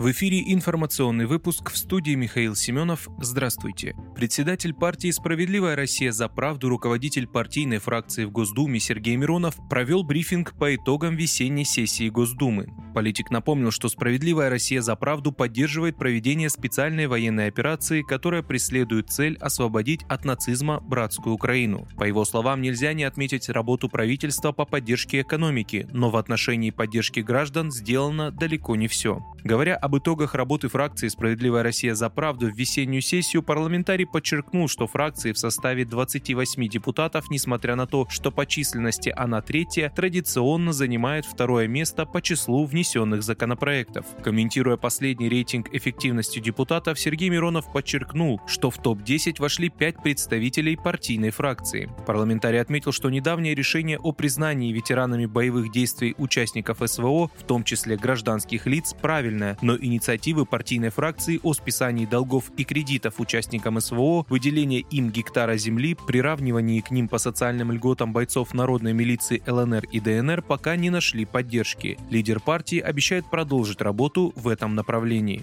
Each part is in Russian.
В эфире информационный выпуск в студии Михаил Семенов. Здравствуйте. Председатель партии «Справедливая Россия за правду», руководитель партийной фракции в Госдуме Сергей Миронов провел брифинг по итогам весенней сессии Госдумы. Политик напомнил, что «Справедливая Россия за правду» поддерживает проведение специальной военной операции, которая преследует цель освободить от нацизма братскую Украину. По его словам, нельзя не отметить работу правительства по поддержке экономики, но в отношении поддержки граждан сделано далеко не все. Говоря об итогах работы фракции «Справедливая Россия за правду» в весеннюю сессию, парламентарий подчеркнул, что фракции в составе 28 депутатов, несмотря на то, что по численности она третья, традиционно занимает второе место по числу внесенных законопроектов. Комментируя последний рейтинг эффективности депутатов, Сергей Миронов подчеркнул, что в топ-10 вошли пять представителей партийной фракции. Парламентарий отметил, что недавнее решение о признании ветеранами боевых действий участников СВО, в том числе гражданских лиц, правильно правильная, но инициативы партийной фракции о списании долгов и кредитов участникам СВО, выделение им гектара земли, приравнивании к ним по социальным льготам бойцов народной милиции ЛНР и ДНР пока не нашли поддержки. Лидер партии обещает продолжить работу в этом направлении.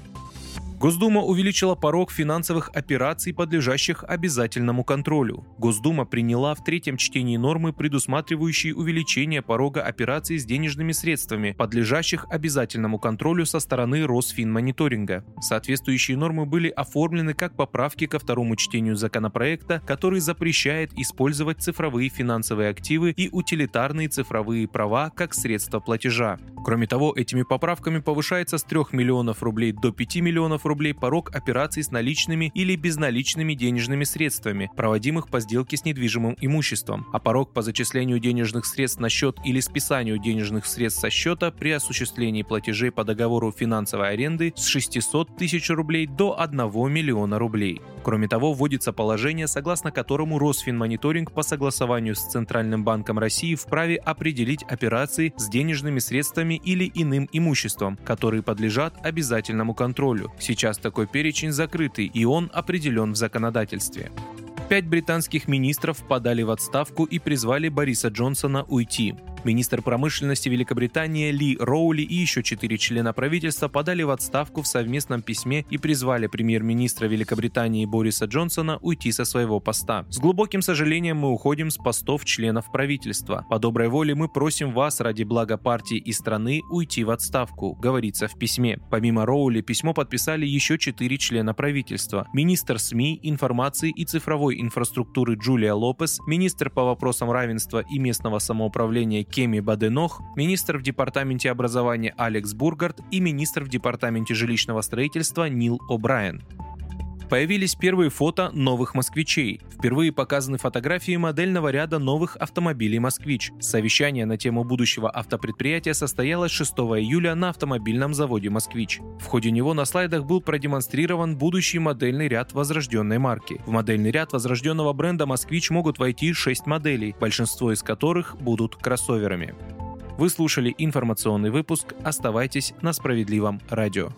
Госдума увеличила порог финансовых операций, подлежащих обязательному контролю. Госдума приняла в третьем чтении нормы, предусматривающие увеличение порога операций с денежными средствами, подлежащих обязательному контролю со стороны Росфинмониторинга. Соответствующие нормы были оформлены как поправки ко второму чтению законопроекта, который запрещает использовать цифровые финансовые активы и утилитарные цифровые права как средства платежа. Кроме того, этими поправками повышается с 3 миллионов рублей до 5 миллионов рублей порог операций с наличными или безналичными денежными средствами, проводимых по сделке с недвижимым имуществом, а порог по зачислению денежных средств на счет или списанию денежных средств со счета при осуществлении платежей по договору финансовой аренды с 600 тысяч рублей до 1 миллиона рублей. Кроме того, вводится положение, согласно которому Росфинмониторинг по согласованию с Центральным банком России вправе определить операции с денежными средствами или иным имуществом, которые подлежат обязательному контролю. Сейчас такой перечень закрытый, и он определен в законодательстве. Пять британских министров подали в отставку и призвали Бориса Джонсона уйти. Министр промышленности Великобритании Ли Роули и еще четыре члена правительства подали в отставку в совместном письме и призвали премьер-министра Великобритании Бориса Джонсона уйти со своего поста. С глубоким сожалением мы уходим с постов членов правительства. По доброй воле мы просим вас ради блага партии и страны уйти в отставку, говорится в письме. Помимо Роули, письмо подписали еще четыре члена правительства. Министр СМИ, информации и цифровой инфраструктуры Джулия Лопес, министр по вопросам равенства и местного самоуправления Кеми Баденох, министр в департаменте образования Алекс Бургард и министр в департаменте жилищного строительства Нил О'Брайен. Появились первые фото новых москвичей. Впервые показаны фотографии модельного ряда новых автомобилей «Москвич». Совещание на тему будущего автопредприятия состоялось 6 июля на автомобильном заводе «Москвич». В ходе него на слайдах был продемонстрирован будущий модельный ряд возрожденной марки. В модельный ряд возрожденного бренда «Москвич» могут войти 6 моделей, большинство из которых будут кроссоверами. Вы слушали информационный выпуск. Оставайтесь на справедливом радио.